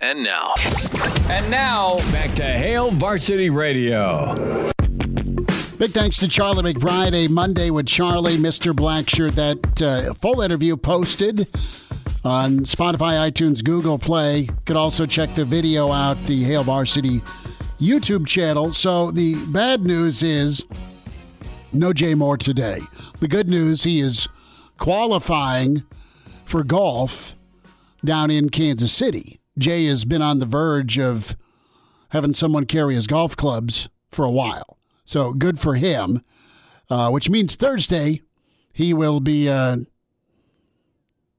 And now, And now, Back to Hail Varsity Radio. Big thanks to Charlie McBride. A Monday with Charlie, Mr. Blackshirt. That uh, full interview posted on Spotify, iTunes, Google Play. Could also check the video out, the Hail Varsity YouTube channel. So the bad news is no Jay Moore today. The good news, he is qualifying for golf down in Kansas City. Jay has been on the verge of having someone carry his golf clubs for a while. So good for him, uh, which means Thursday he will be uh,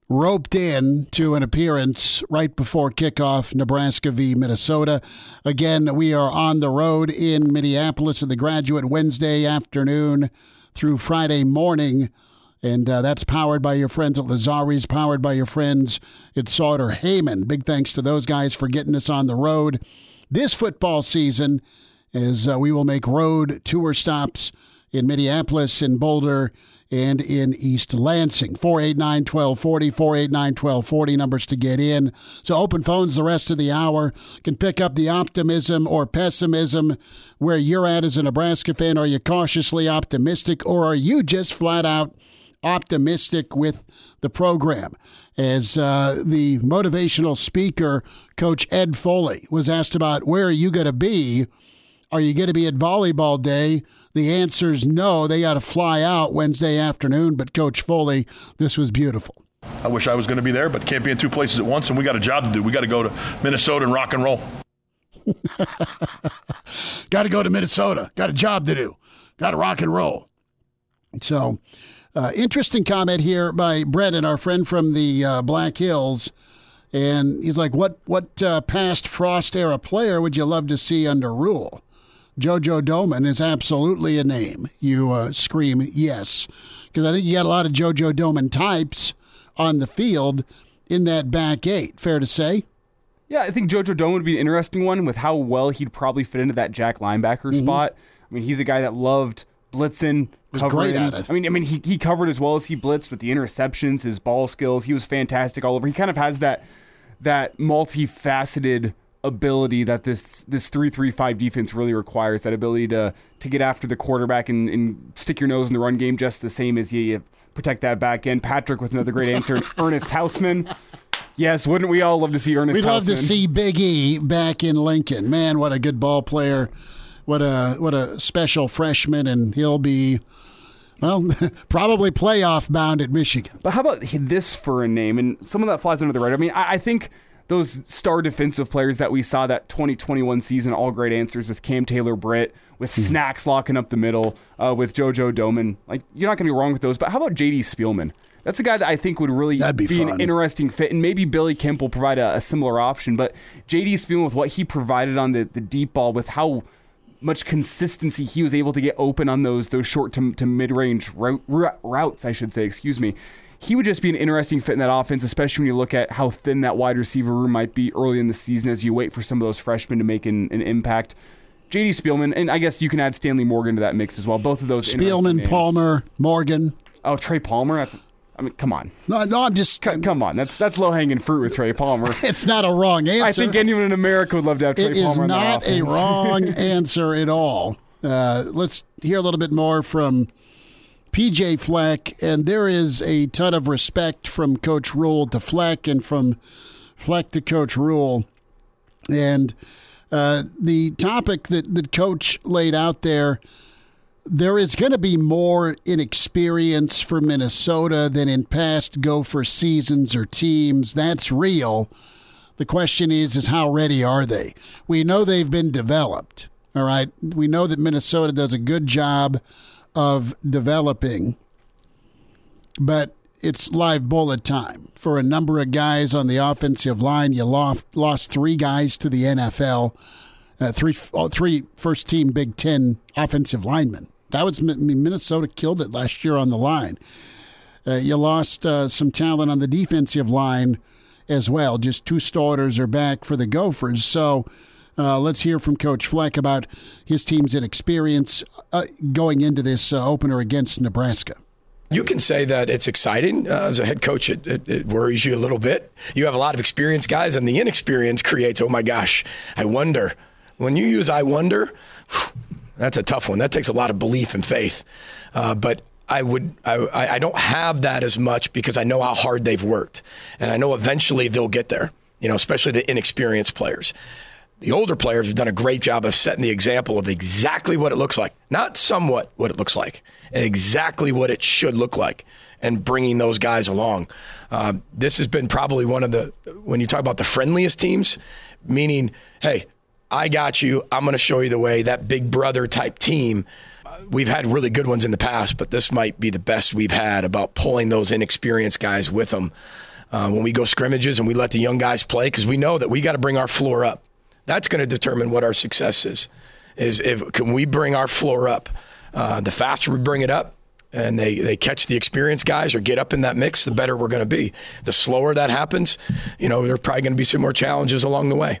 roped in to an appearance right before kickoff, Nebraska v. Minnesota. Again, we are on the road in Minneapolis at the graduate Wednesday afternoon through Friday morning. And uh, that's powered by your friends at Lazari's, powered by your friends at Sauter Heyman. Big thanks to those guys for getting us on the road this football season as uh, we will make road tour stops in Minneapolis, in Boulder, and in East Lansing. 489 1240, 489 1240 numbers to get in. So open phones the rest of the hour. Can pick up the optimism or pessimism where you're at as a Nebraska fan. Are you cautiously optimistic or are you just flat out optimistic with the program? As uh, the motivational speaker, Coach Ed Foley, was asked about where are you going to be? Are you going to be at volleyball day? The answer is no. They got to fly out Wednesday afternoon. But Coach Foley, this was beautiful. I wish I was going to be there, but can't be in two places at once, and we got a job to do. We got to go to Minnesota and rock and roll. got to go to Minnesota. Got a job to do. Got to rock and roll. So, uh, interesting comment here by Brendan, our friend from the uh, Black Hills. And he's like, "What what uh, past Frost era player would you love to see under Rhule?" JoJo Domann is absolutely a name. You uh, scream yes, because I think you got a lot of JoJo Domann types on the field in that back eight. Fair to say. yeah, I think JoJo Domann would be an interesting one with how well he'd probably fit into that Jack linebacker spot. I mean, he's a guy that loved blitzing, Was covering. great at it. I mean, I mean, he, he covered as well as he blitzed with the interceptions, his ball skills. He was fantastic all over. He kind of has that that multifaceted ability that this this three three five defense really requires. That ability to to get after the quarterback and, and stick your nose in the run game just the same as you, protect that back end. Patrick with another great answer. Ernest Hausmann. Yes, wouldn't we all love to see Ernest? We'd love to see Big E back in Lincoln. Man, what a good ball player. What a what a special freshman and he'll be well, probably playoff bound at Michigan. But how about this for a name and someone that flies under the radar? I mean, I, I think those star defensive players that we saw that 2021 season, all great answers with Cam Taylor Britt, with Hmm. Snacks locking up the middle, uh, with JoJo Domann. Like, you're not going to be wrong with those. But how about JD Spielman? That's a guy that I think would really That'd be fun. an interesting fit, and maybe Billy Kemp will provide a, a similar option. But JD Spielman, with what he provided on the, the deep ball, with how much consistency he was able to get open on those those short to, to mid range route, routes, I should say. Excuse me. He would just be an interesting fit in that offense, especially when you look at how thin that wide receiver room might be early in the season as you wait for some of those freshmen to make an, an impact. JD Spielman, and I guess you can add Stanley Morgan to that mix as well. Both of those Spielman. Palmer, Morgan. Oh, Trey Palmer. That's. I mean, come on, No, no, I'm just. C- come on. That's that's low hanging fruit with Trey Palmer. It's not a wrong answer. I think anyone in America would love to have Trey It is Palmer. on their not a wrong answer at all. Uh, let's hear a little bit more from PJ Fleck, and there is a ton of respect from Coach Rhule to Fleck, and from Fleck to Coach Rhule, and uh, the topic that that Coach laid out there. There is going to be more inexperience for Minnesota than in past Gopher seasons or teams. That's real. The question is, is how ready are they? We know they've been developed. All right. We know that Minnesota does a good job of developing. But it's live bullet time for a number of guys on the offensive line. You lost lost three guys to the NFL, uh, three oh, three first team Big Ten offensive linemen. That was Minnesota killed it last year on the line. Uh, you lost uh, some talent on the defensive line as well. Just two starters are back for the Gophers. So uh, let's hear from Coach Fleck about his team's inexperience uh, going into this uh, opener against Nebraska. You can say that it's exciting. Uh, as a head coach, it, it, it, worries you a little bit. You have a lot of experienced guys, and the inexperience creates, oh my gosh, I wonder. When you use I wonder, that's a tough one. That takes a lot of belief and faith. Uh, but I would I, I don't have that as much because I know how hard they've worked, and I know eventually they'll get there. You know, especially the inexperienced players. The older players have done a great job of setting the example of exactly what it looks like, not somewhat what it looks like, exactly what it should look like, and bringing those guys along. Uh, this has been probably one of the when you talk about the friendliest teams, meaning, hey, I got you. I'm going to show you the way. That big brother type team. We've had really good ones in the past, but this might be the best we've had about pulling those inexperienced guys with them. Uh, when we go scrimmages and we let the young guys play, because we know that we got to bring our floor up. That's going to determine what our success is. Is if can we bring our floor up? Uh, the faster we bring it up, and they, they catch the experienced guys or get up in that mix, the better we're going to be. The slower that happens, you know, there are probably going to be some more challenges along the way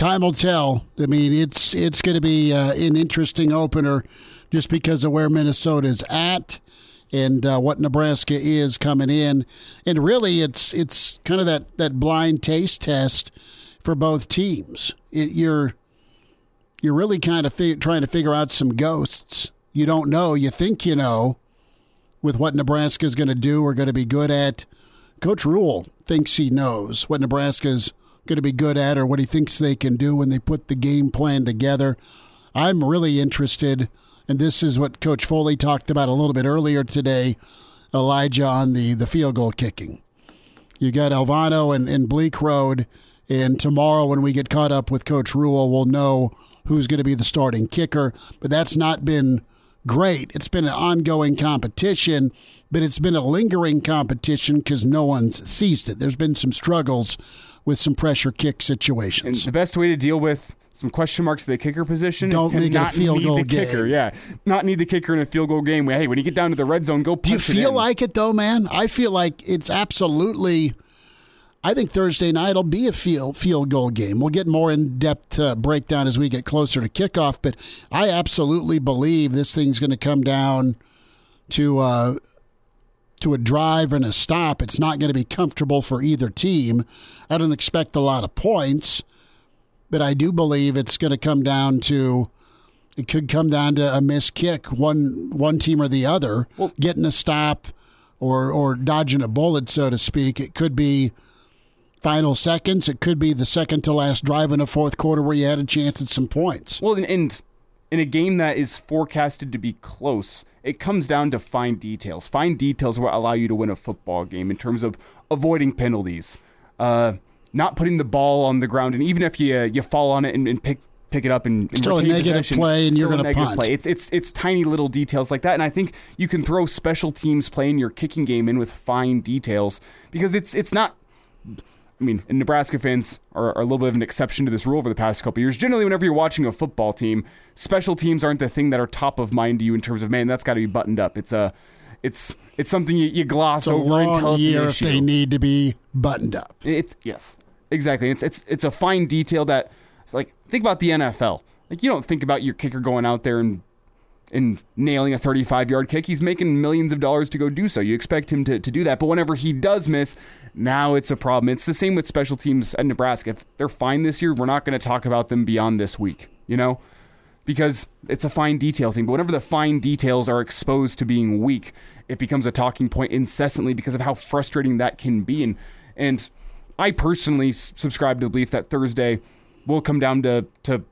time will tell. I mean, it's it's going to be uh, an interesting opener just because of where Minnesota is at and uh, what Nebraska is coming in, and really, it's it's kind of that that blind taste test for both teams. It, you're you're really kind of trying to figure out some ghosts. You don't know. You think you know with what Nebraska is going to do or going to be good at. Coach Rhule thinks he knows what Nebraska's going to be good at or what he thinks they can do when they put the game plan together. I'm really interested, and this is what Coach Foley talked about a little bit earlier today, Elijah, on the, the field goal kicking. You got Alvano and, and Bleak Road, and tomorrow when we get caught up with Coach Rhule, we'll know who's going to be the starting kicker. But that's not been great. It's been an ongoing competition, but it's been a lingering competition because no one's seized it. There's been some struggles with some pressure kick situations. And the best way to deal with some question marks at the kicker position Don't is to make not a field need goal the game. kicker. Yeah, not need the kicker in a field goal game. Hey, when you get down to the red zone, go. Do you feel like it though, man? I feel like it's absolutely. I think Thursday night will be a field field goal game. We'll get more in depth uh, breakdown as we get closer to kickoff, but I absolutely believe this thing's going to come down to uh, to a drive and a stop. It's not going to be comfortable for either team. I don't expect a lot of points, but I do believe it's going to come down to it could come down to a missed kick, one one team or the other, Well- getting a stop or or dodging a bullet, so to speak. It could be final seconds. It could be the second to last drive in the fourth quarter where you had a chance at some points. Well, and, and in a game that is forecasted to be close, it comes down to fine details. Fine details will allow you to win a football game in terms of avoiding penalties, uh, not putting the ball on the ground, and even if you you fall on it and, and pick pick it up and, and Still a negative possession, play and you're gonna negative punt. Play. It's it's it's tiny little details like that, and I think you can throw special teams playing your kicking game in with fine details because it's it's not I mean, and Nebraska fans are, are a little bit of an exception to this rule over the past couple years. Generally, whenever you're watching a football team, special teams aren't the thing that are top of mind to you in terms of man, that's got to be buttoned up. It's a, it's it's something you, you gloss It's a over until long an year if they need to be buttoned up. It's yes, exactly. It's it's it's a fine detail that, like, think about the NFL. Like, you don't think about your kicker going out there and and nailing a 35 yard kick. He's making millions of dollars to go do so. You expect him to, to do that. But whenever he does miss, now it's a problem. It's the same with special teams at Nebraska. If they're fine this year, we're not going to talk about them beyond this week, you know? Because it's a fine detail thing. But whenever the fine details are exposed to being weak, it becomes a talking point incessantly because of how frustrating that can be. And, and I personally subscribe to the belief that Thursday will come down to, to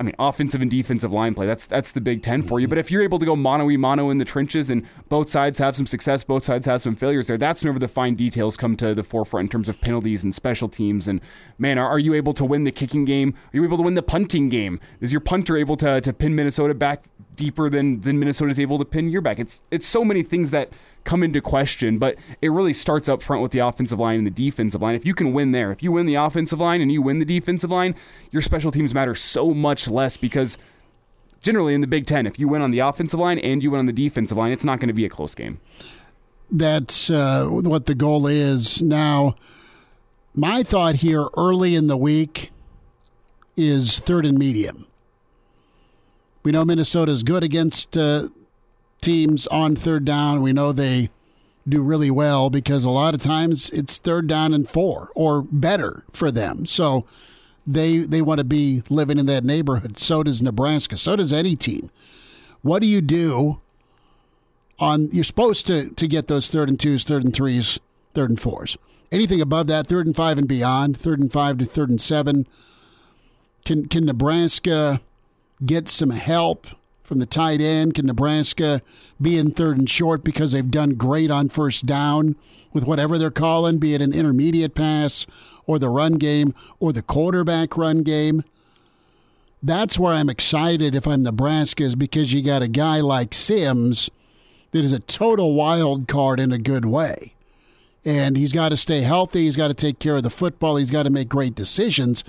I mean, offensive and defensive line play. That's that's the Big Ten for you. But if you're able to go mono y mono in the trenches and both sides have some success, both sides have some failures there, that's whenever the fine details come to the forefront in terms of penalties and special teams. And man, are, are you able to win the kicking game? Are you able to win the punting game? Is your punter able to, to pin Minnesota back deeper than than Minnesota's able to pin your back? It's it's so many things that come into question. But it really starts up front with the offensive line and the defensive line. If you can win there, if you win the offensive line and you win the defensive line, your special teams matter so much less because generally in the Big Ten, if you win on the offensive line and you win on the defensive line, it's not going to be a close game. That's uh, what the goal is. Now, my thought here early in the week is third and medium. We know Minnesota's good against uh, teams on third down. We know they do really well because a lot of times it's third down and four or better for them. So they they want to be living in that neighborhood. So does Nebraska. So does any team. What do you do on you're supposed to to get those third and twos, third and threes, third and fours. Anything above that, third and five and beyond, third and five to third and seven. Can can Nebraska get some help from the tight end? Can Nebraska be in third and short because they've done great on first down with whatever they're calling, be it an intermediate pass or the run game or the quarterback run game? That's where I'm excited if I'm Nebraska is because you got a guy like Sims that is a total wild card in a good way. And he's got to stay healthy. He's got to take care of the football. He's got to make great decisions.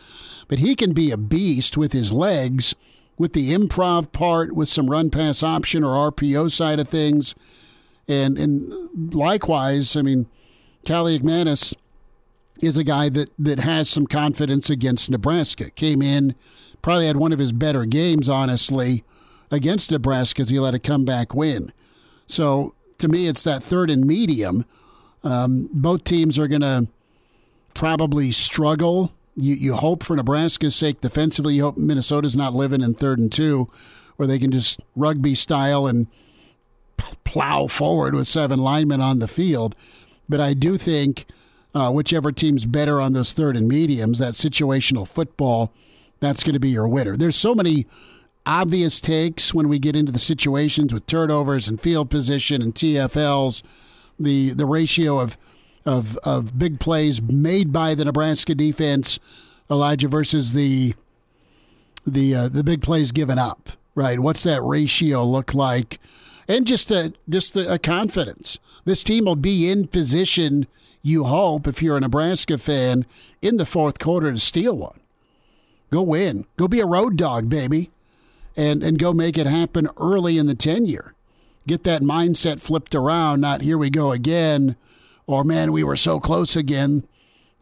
But he can be a beast with his legs, with the improv part, with some run pass option or RPO side of things. And and likewise, I mean, Kaliakmanis is a guy that, that has some confidence against Nebraska. Came in, probably had one of his better games, honestly, against Nebraska as he let a comeback win. So to me, it's that third and medium. Um, both teams are going to probably struggle. You, you hope for Nebraska's sake defensively. You hope Minnesota's not living in third and two, where they can just rugby style and plow forward with seven linemen on the field. But I do think uh, whichever team's better on those third and mediums, that situational football, that's going to be your winner. There's so many obvious takes when we get into the situations with turnovers and field position and TFLs, the the ratio of of of big plays made by the Nebraska defense, Elijah versus the the uh, the big plays given up. Right? What's that ratio look like? And just a just a, confidence. This team will be in position. You hope, if you're a Nebraska fan, in the fourth quarter to steal one. Go win. Go be a road dog, baby and, and go make it happen early in the tenure. Get that mindset flipped around, not here we go again, or man, we were so close again.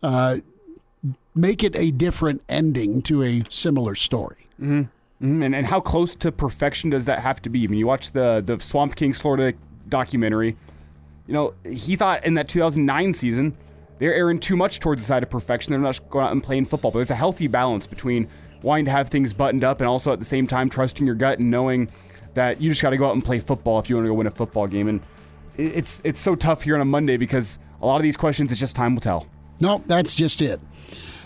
Uh, make it a different ending to a similar story. Mm-hmm. Mm-hmm. And, and how close to perfection does that have to be? I mean, you watch the, the Swamp Kings Florida documentary. You know, he thought in that 2009 season, they're erring too much towards the side of perfection. They're not going out and playing football. But there's a healthy balance between wanting to have things buttoned up and also at the same time trusting your gut and knowing that you just got to go out and play football if you want to go win a football game. And it's it's so tough here on a Monday because a lot of these questions, it's just time will tell. No, that's just it.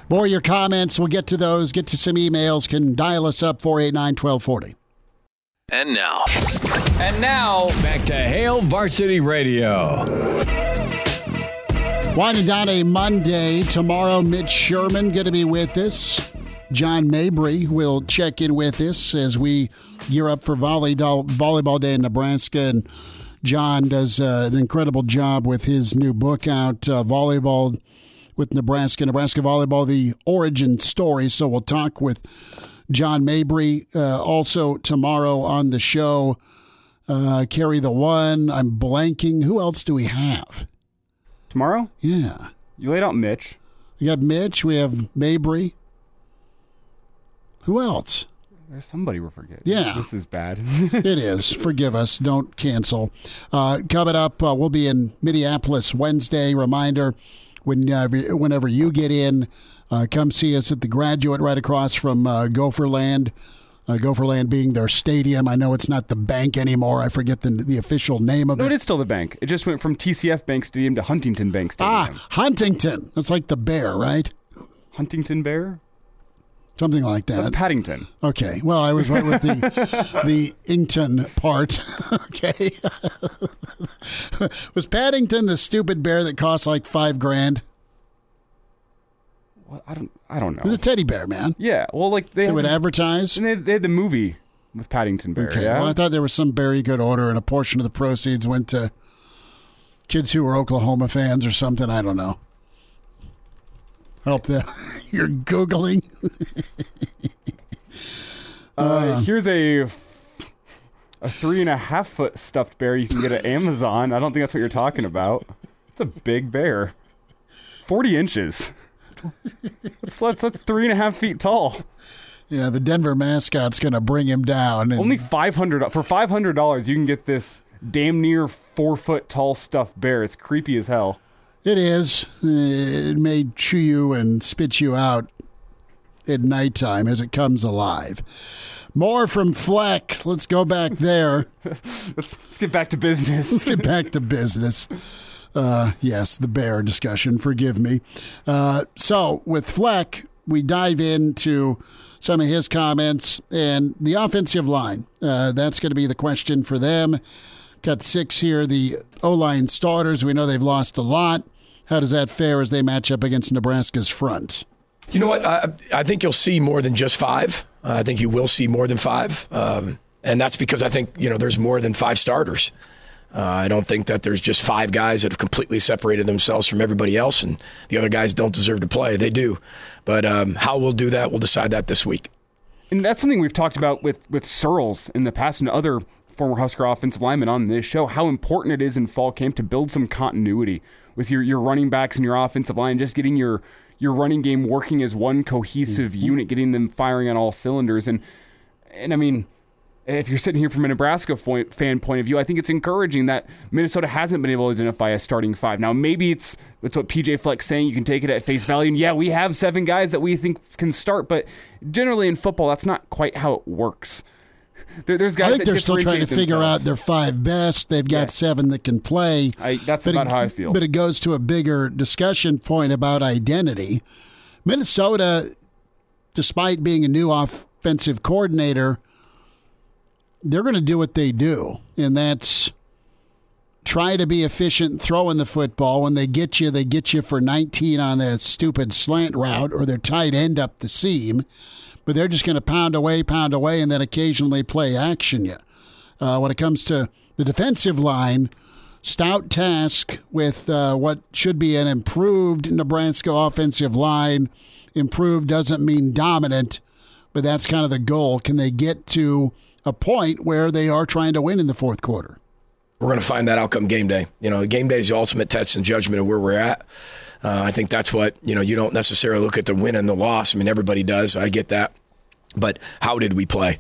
More your comments. We'll get to those. Get to some emails. Can dial us up 489 1240. And now. And now, back to Hail Varsity Radio. Winding down a Monday. Tomorrow, Mitch Sherman going to be with us. John Mabry will check in with us as we gear up for volleyball, volleyball day in Nebraska. And John does uh, an incredible job with his new book out, uh, Volleyball with Nebraska, Nebraska Volleyball, the origin story. So we'll talk with John Mabry uh, also tomorrow on the show. Uh, carry the one. I'm blanking. Who else do we have? Tomorrow? Yeah. You laid out Mitch. We got Mitch. We have Mabry. Who else? There's somebody we're forgetting. Yeah. This is bad. it is. Forgive us. Don't cancel. Uh, coming up, uh, we'll be in Minneapolis Wednesday. Reminder whenever, whenever you get in, uh, come see us at the graduate right across from uh, Gopherland. Uh, Gopherland being their stadium. I know it's not the bank anymore. I forget the the official name of no, it. No, it is still the bank. It just went from TCF Bank Stadium to Huntington Bank Stadium. Ah, Huntington. That's like the bear, right? Huntington Bear? Something like that. That's Paddington. Okay. Well, I was right with the the Ington part. okay. was Paddington the stupid bear that cost like five grand? Well, I don't. I don't know. It was a teddy bear, man. Yeah. Well, like they, they would advertise. And they, they, had the movie with Paddington Bear. Okay. Yeah? Well, I thought there was some very good order, and a portion of the proceeds went to Kids who were Oklahoma fans or something. I don't know. Help them. You're Googling. Uh, here's a a three and a half foot stuffed bear you can get at Amazon. I don't think that's what you're talking about. It's a big bear, forty inches. That's, that's, that's three and a half feet tall. Yeah, the Denver mascot's going to bring him down. and- Only five hundred for five hundred dollars. You can get this damn near four foot tall stuffed bear. It's creepy as hell. It is. It may chew you and spit you out at nighttime as it comes alive. More from Fleck. Let's go back there. Let's, let's get back to business. Let's get back to business. Uh, yes, the bear discussion. Forgive me. Uh, so with Fleck, we dive into some of his comments and the offensive line. Uh, that's going to be the question for them. Got six here. The O line starters. We know they've lost a lot. How does that fare as they match up against Nebraska's front? You know what? I, I think you'll see more than just five. Uh, I think you will see more than five. Um, and that's because I think, you know, there's more than five starters. Uh, I don't think that there's just five guys that have completely separated themselves from everybody else and the other guys don't deserve to play. They do. But um, how we'll do that, we'll decide that this week. And that's something we've talked about with with Searles in the past and other former Husker offensive linemen on this show. How important it is in fall camp to build some continuity with your your running backs and your offensive line, just getting your your running game working as one cohesive mm-hmm. unit, getting them firing on all cylinders. And and I mean, if you're sitting here from a Nebraska fan point of view, I think it's encouraging that Minnesota hasn't been able to identify a starting five. Now, maybe it's that's what PJ Fleck's saying. You can take it at face value, and yeah, we have seven guys that we think can start, but generally in football, that's not quite how it works. There, there's guys I think that they're still trying to figure out their five best. They've got Yeah. seven that can play. I, that's But about it, how I feel. But it goes to a bigger discussion point about identity. Minnesota, despite being a new offensive coordinator, they're going to do what they do, and that's try to be efficient throwing the football. When they get you, they get you for 19 on that stupid slant route or their tight end up the seam. But they're just going to pound away, pound away, and then occasionally play action you. Uh, when it comes to the defensive line, stout task with uh, what should be an improved Nebraska offensive line. Improved doesn't mean dominant, but that's kind of the goal. Can they get to a point where they are trying to win in the fourth quarter? We're going to find that outcome game day. You know, game day is the ultimate test and judgment of where we're at. Uh, I think that's what, you know, you don't necessarily look at the win and the loss. I mean, everybody does. I get that. But how did we play?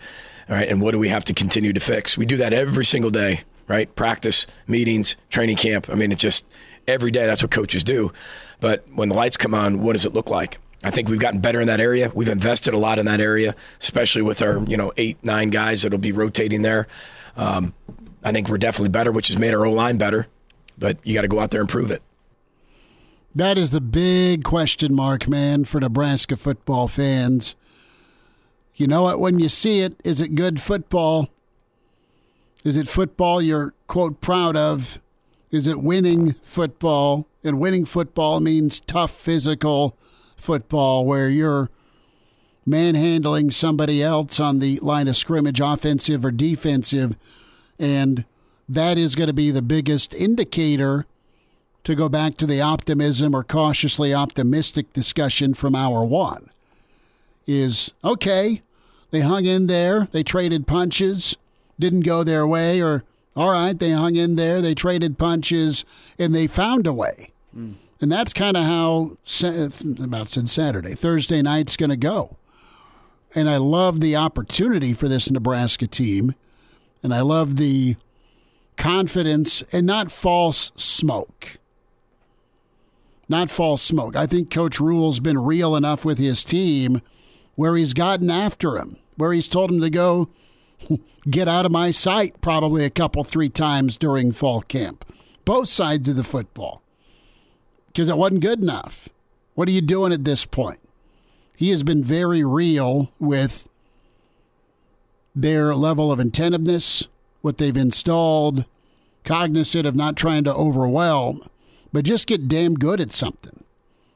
All right. And what do we have to continue to fix? We do that every single day, right? Practice, meetings, training camp. I mean, it just every day that's what coaches do. But when the lights come on, what does it look like? I think we've gotten better in that area. We've invested a lot in that area, especially with our, you know, eight, nine guys that'll be rotating there. Um, I think we're definitely better, which has made our O line better. But you got to go out there and prove it. That is the big question mark, man, for Nebraska football fans. You know what? When you see it, is it good football? Is it football you're, quote, proud of? Is it winning football? And winning football means tough physical football where you're manhandling somebody else on the line of scrimmage, offensive or defensive. And that is going to be the biggest indicator to go back to the optimism or cautiously optimistic discussion from hour one is okay, they hung in there, they traded punches, didn't go their way, or all right, they hung in there, they traded punches, and they found a way. Hmm. And that's kind of how, about said Saturday, Thursday night's going to go. And I love the opportunity for this Nebraska team, and I love the confidence and not false smoke not false smoke. I think Coach Rhule's been real enough with his team where he's gotten after him, where he's told him to go get out of my sight probably a couple, three times during fall camp. Both sides of the football. Because it wasn't good enough. What are you doing at this point? He has been very real with their level of attentiveness, what they've installed, cognizant of not trying to overwhelm but just get damn good at something.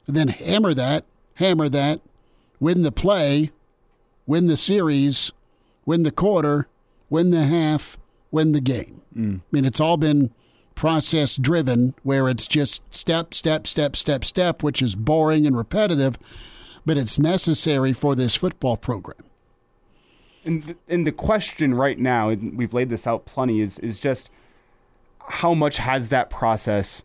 And then hammer that, hammer that, win the play, win the series, win the quarter, win the half, win the game. Mm. I mean, it's all been process driven, where it's just step, step, step, step, step, which is boring and repetitive, but it's necessary for this football program. And the, and the question right now, and we've laid this out plenty, is is just how much has that process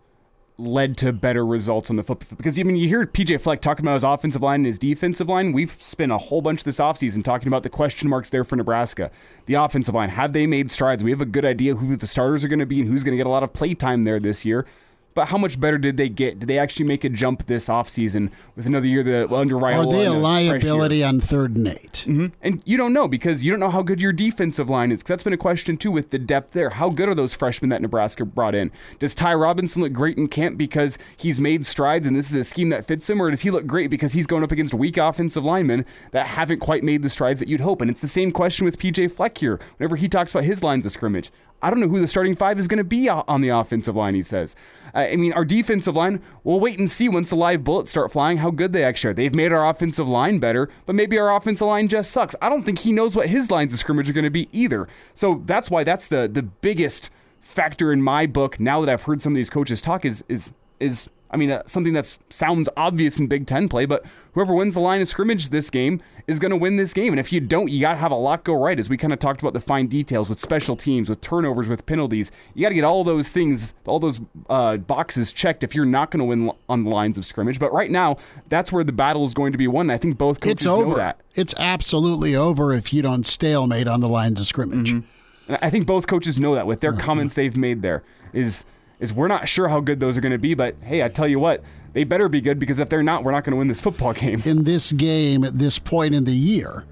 led to better results on the football field. Because I mean, you hear PJ Fleck talking about his offensive line and his defensive line. We've spent a whole bunch this offseason talking about the question marks there for Nebraska. The offensive line, have they made strides? We have a good idea who the starters are going to be and who's going to get a lot of play time there this year. But how much better did they get? Did they actually make a jump this offseason with another year the under Ryan? Are they a liability on third and 8 mm-hmm. And you don't know because you don't know how good your defensive line is. Because That's been a question too with the depth there. How good are those freshmen that Nebraska brought in? Does Ty Robinson look great in camp because he's made strides and this is a scheme that fits him, or does he look great because he's going up against weak offensive linemen that haven't quite made the strides that you'd hope? And it's the same question with PJ Fleck here. Whenever he talks about his lines of scrimmage, I don't know who the starting five is going to be on the offensive line, he says. Uh, I mean, our defensive line, we'll wait and see once the live bullets start flying how good they actually are. They've made our offensive line better, but maybe our offensive line just sucks. I don't think he knows what his lines of scrimmage are going to be either. So that's why that's the the biggest factor in my book now that I've heard some of these coaches talk is is is I mean, uh, something that sounds obvious in Big Ten play, but whoever wins the line of scrimmage this game is going to win this game. And if you don't, you got to have a lot go right, as we kind of talked about the fine details with special teams, with turnovers, with penalties. You got to get all those things, all those uh, boxes checked if you're not going to win on the lines of scrimmage. But right now, that's where the battle is going to be won. I think both coaches it's over. know that. It's absolutely over if you don't stalemate on the lines of scrimmage. Mm-hmm. I think both coaches know that with their comments they've made there is is we're not sure how good those are going to be, but hey, I tell you what, they better be good because if they're not, we're not going to win this football game. In this game at this point in the year.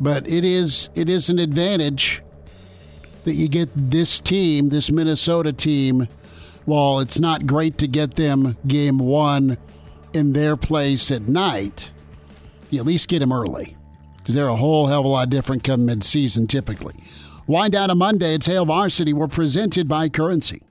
But it is it is an advantage that you get this team, this Minnesota team, while it's not great to get them game 1 in their place at night, you at least get them early. Because they're a whole hell of a lot different come midseason typically. Wind down a Monday at Hail Varsity. We're presented by Currency.